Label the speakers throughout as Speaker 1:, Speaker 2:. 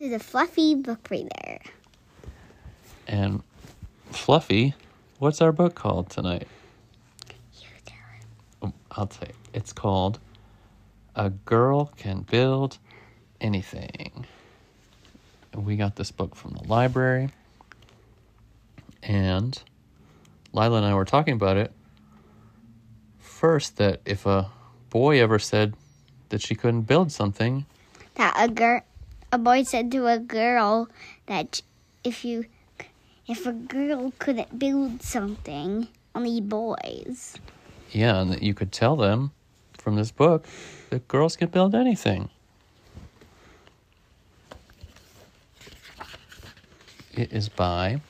Speaker 1: to a fluffy book reader.
Speaker 2: And Fluffy, what's our book called tonight? Oh, I'll tell you. it's called A Girl Can Build Anything. And we got this book from the library. And Lila and I were talking about it. First, that if a boy ever said that she couldn't build something,
Speaker 1: That a girl, a boy said to a girl that if you, if a girl couldn't build something, only boys.
Speaker 2: yeah, and that you could tell them from this book that girls can build anything. It is by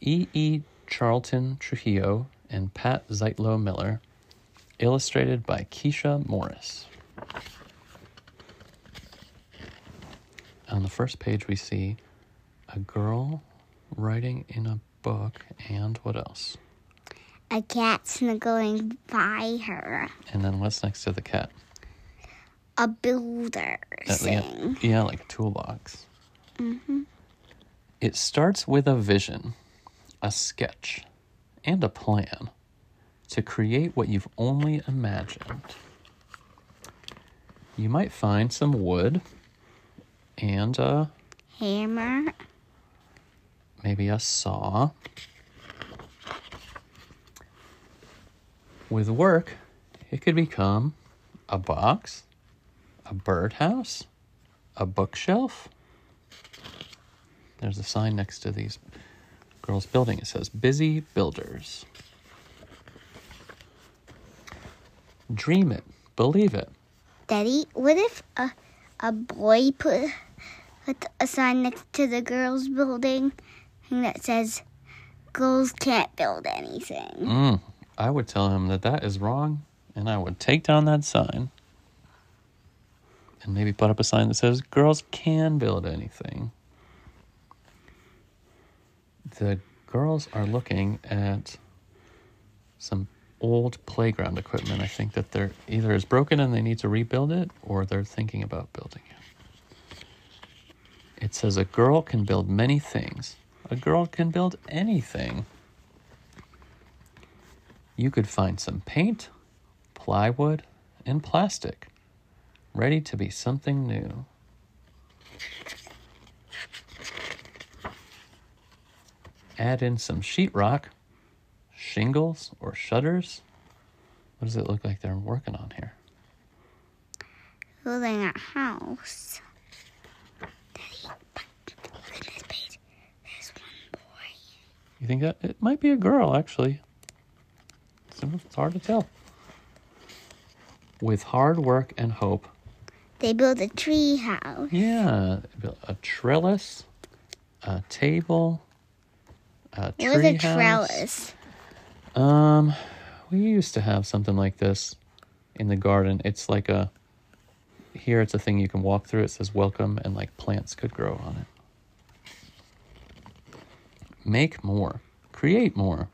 Speaker 2: E. E. Charlton Trujillo and Pat Zietlow Miller, illustrated by Keisha Morris. On the first page, we see a girl writing in a book, and what else?
Speaker 1: A cat snuggling by her.
Speaker 2: And then what's next to the cat?
Speaker 1: A builder
Speaker 2: Uh, yeah,
Speaker 1: thing.
Speaker 2: yeah, like a toolbox. It starts with a vision, a sketch, and a plan to create what you've only imagined. You might find some wood and a
Speaker 1: Hammer.
Speaker 2: maybe a saw. With work, it could become a box, a birdhouse, a bookshelf. There's a sign next to these girls' building. It says Busy Builders. Dream it, believe it.
Speaker 1: Daddy, what if a, a boy put, put a sign next to the girls' building that says, girls can't build anything?
Speaker 2: Mm, I would tell him that that is wrong, and I would take down that sign. And maybe put up a sign that says girls can build anything. The girls are looking at some old playground equipment. I think that they're either is broken and they need to rebuild it, or they're thinking about building it. It says a girl can build many things. A girl can build anything. You could find some paint, plywood, and plastic, ready to be something new. Add in some sheetrock, shingles, or shutters. What does it look like they're working on here?
Speaker 1: Building a house. Daddy, look at this page. There's one boy.
Speaker 2: You think that it might be a girl, actually? It's hard to tell. With hard work and hope,
Speaker 1: They built a tree house.
Speaker 2: Yeah, built a trellis, a table, a tree
Speaker 1: What is a
Speaker 2: house.
Speaker 1: trellis?
Speaker 2: Um, we used to have something like this in the garden. It's like a here. It's a thing you can walk through. It says "Welcome," and like plants could grow on it. Make more, create more.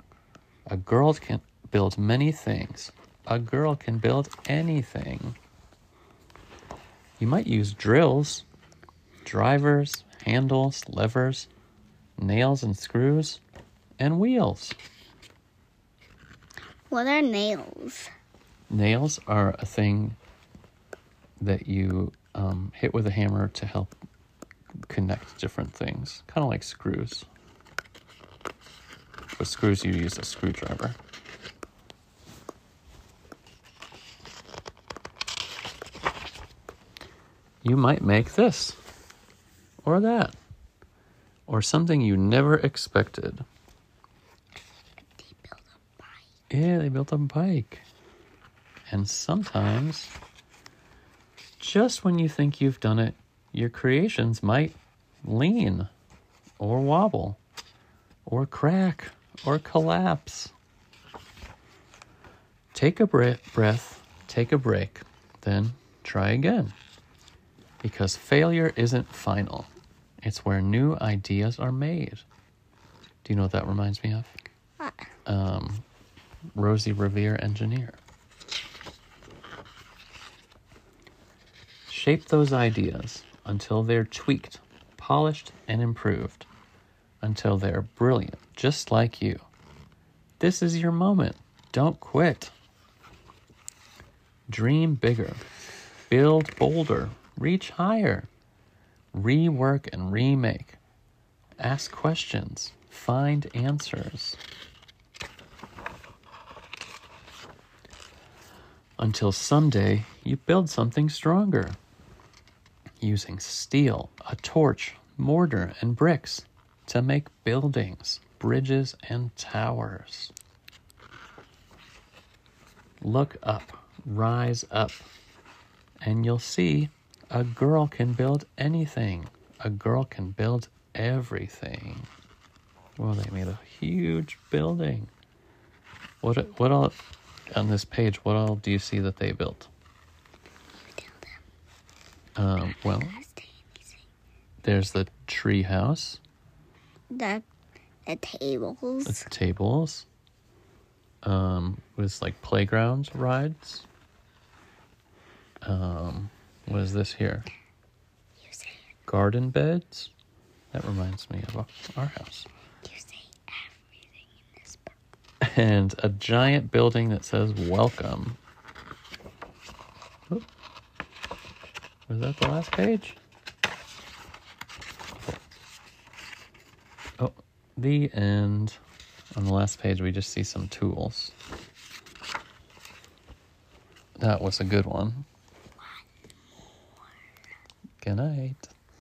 Speaker 2: A girl can build many things. A girl can build anything. You might use drills, drivers, handles, levers, nails and screws, and wheels.
Speaker 1: What are nails?
Speaker 2: Nails are a thing that you um, hit with a hammer to help connect different things, kind of like screws. With screws, you use a screwdriver. You might make this, or that, or something you never expected.
Speaker 1: They built a bike.
Speaker 2: Yeah, they built a bike. And sometimes, just when you think you've done it, your creations might lean, or wobble, or crack, or collapse. Take a bre- breath, take a break, then try again. Because failure isn't final, it's where new ideas are made. Do you know what that reminds me of?
Speaker 1: What?
Speaker 2: um, Rosie Revere engineer. Shape those ideas until they're tweaked, polished, and improved, until they're brilliant, just like you. This is your moment. Don't quit. Dream bigger, build bolder, reach higher, rework and remake, ask questions, find answers. Until someday you build something stronger using steel, a torch, mortar, and bricks to make buildings, bridges, and towers. Look up, rise up, and you'll see a girl can build anything. A girl can build everything. Well, they made a huge building. What what all on this page? What all do you see that they built? Um, well, there's the tree house,
Speaker 1: The the tables.
Speaker 2: the tables, um, with like playgrounds, rides. Um, what is this here? Garden beds. That reminds me of our house.
Speaker 1: you say everything in this book.
Speaker 2: And a giant building that says welcome. Oop. Was that the last page? Oh, the end. On the last page, we just see some tools. That was a good one. Good night.